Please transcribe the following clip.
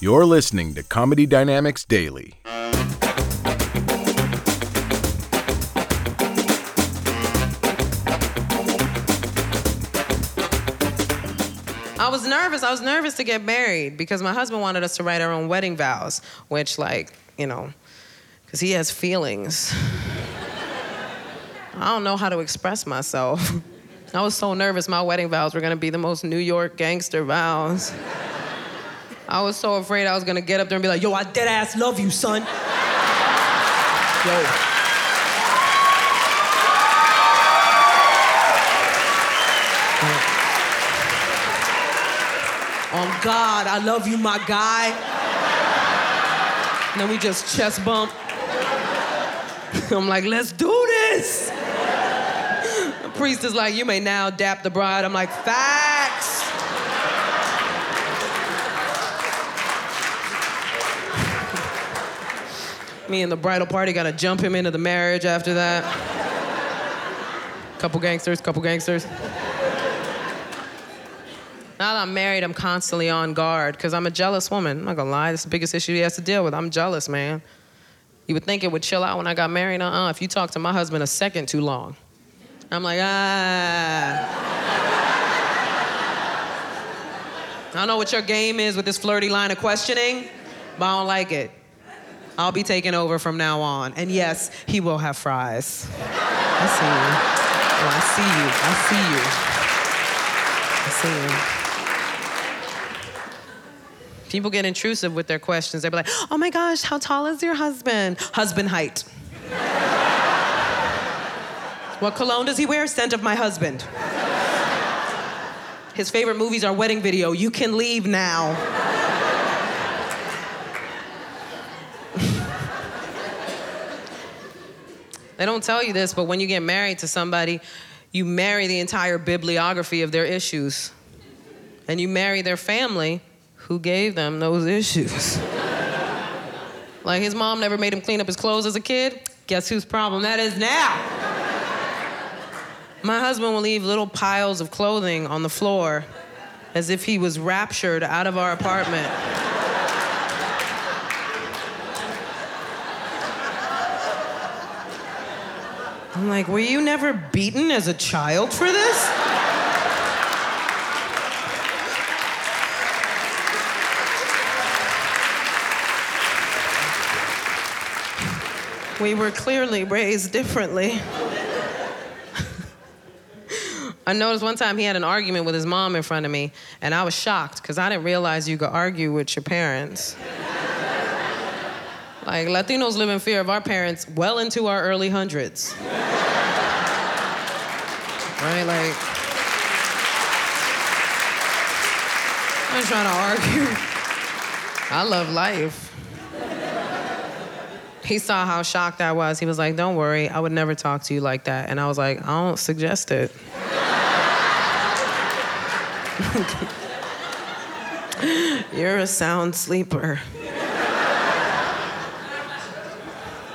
You're listening to Comedy Dynamics Daily. I was nervous. I was nervous to get married because my husband wanted us to write our own wedding vows, which, like, you know, because he has feelings. I don't know how to express myself. I was so nervous my wedding vows were gonna be the most New York gangster vows. I was so afraid I was gonna get up there and be like, yo, I dead ass love you, son. yo. On God, I love you, my guy. And then we just chest bump. I'm like, let's do this. The priest is like, you may now dap the bride. I'm like, facts. Me and the bridal party gotta jump him into the marriage after that. Couple gangsters, couple gangsters. Now that I'm married, I'm constantly on guard because I'm a jealous woman. I'm not gonna lie, this is the biggest issue he has to deal with. I'm jealous, man. You would think it would chill out when I got married. Uh-uh. If you talk to my husband a second too long, I'm like, ah. I don't know what your game is with this flirty line of questioning, but I don't like it. I'll be taking over from now on. And yes, he will have fries. I see you. Oh, I see you. I see you. I see you. People get intrusive with their questions. They'll be like, oh my gosh, how tall is your husband? Husband height. what cologne does he wear? Scent of my husband. His favorite movies are Wedding Video. You can leave now. They don't tell you this, but when you get married to somebody, you marry the entire bibliography of their issues. And you marry their family who gave them those issues. like his mom never made him clean up his clothes as a kid. Guess whose problem that is now? My husband will leave little piles of clothing on the floor as if he was raptured out of our apartment. I'm like, were you never beaten as a child for this? We were clearly raised differently. I noticed one time he had an argument with his mom in front of me, and I was shocked because I didn't realize you could argue with your parents. Like, Latinos live in fear of our parents well into our early hundreds. right? Like, I'm trying to argue. I love life. He saw how shocked I was. He was like, Don't worry, I would never talk to you like that. And I was like, I don't suggest it. You're a sound sleeper.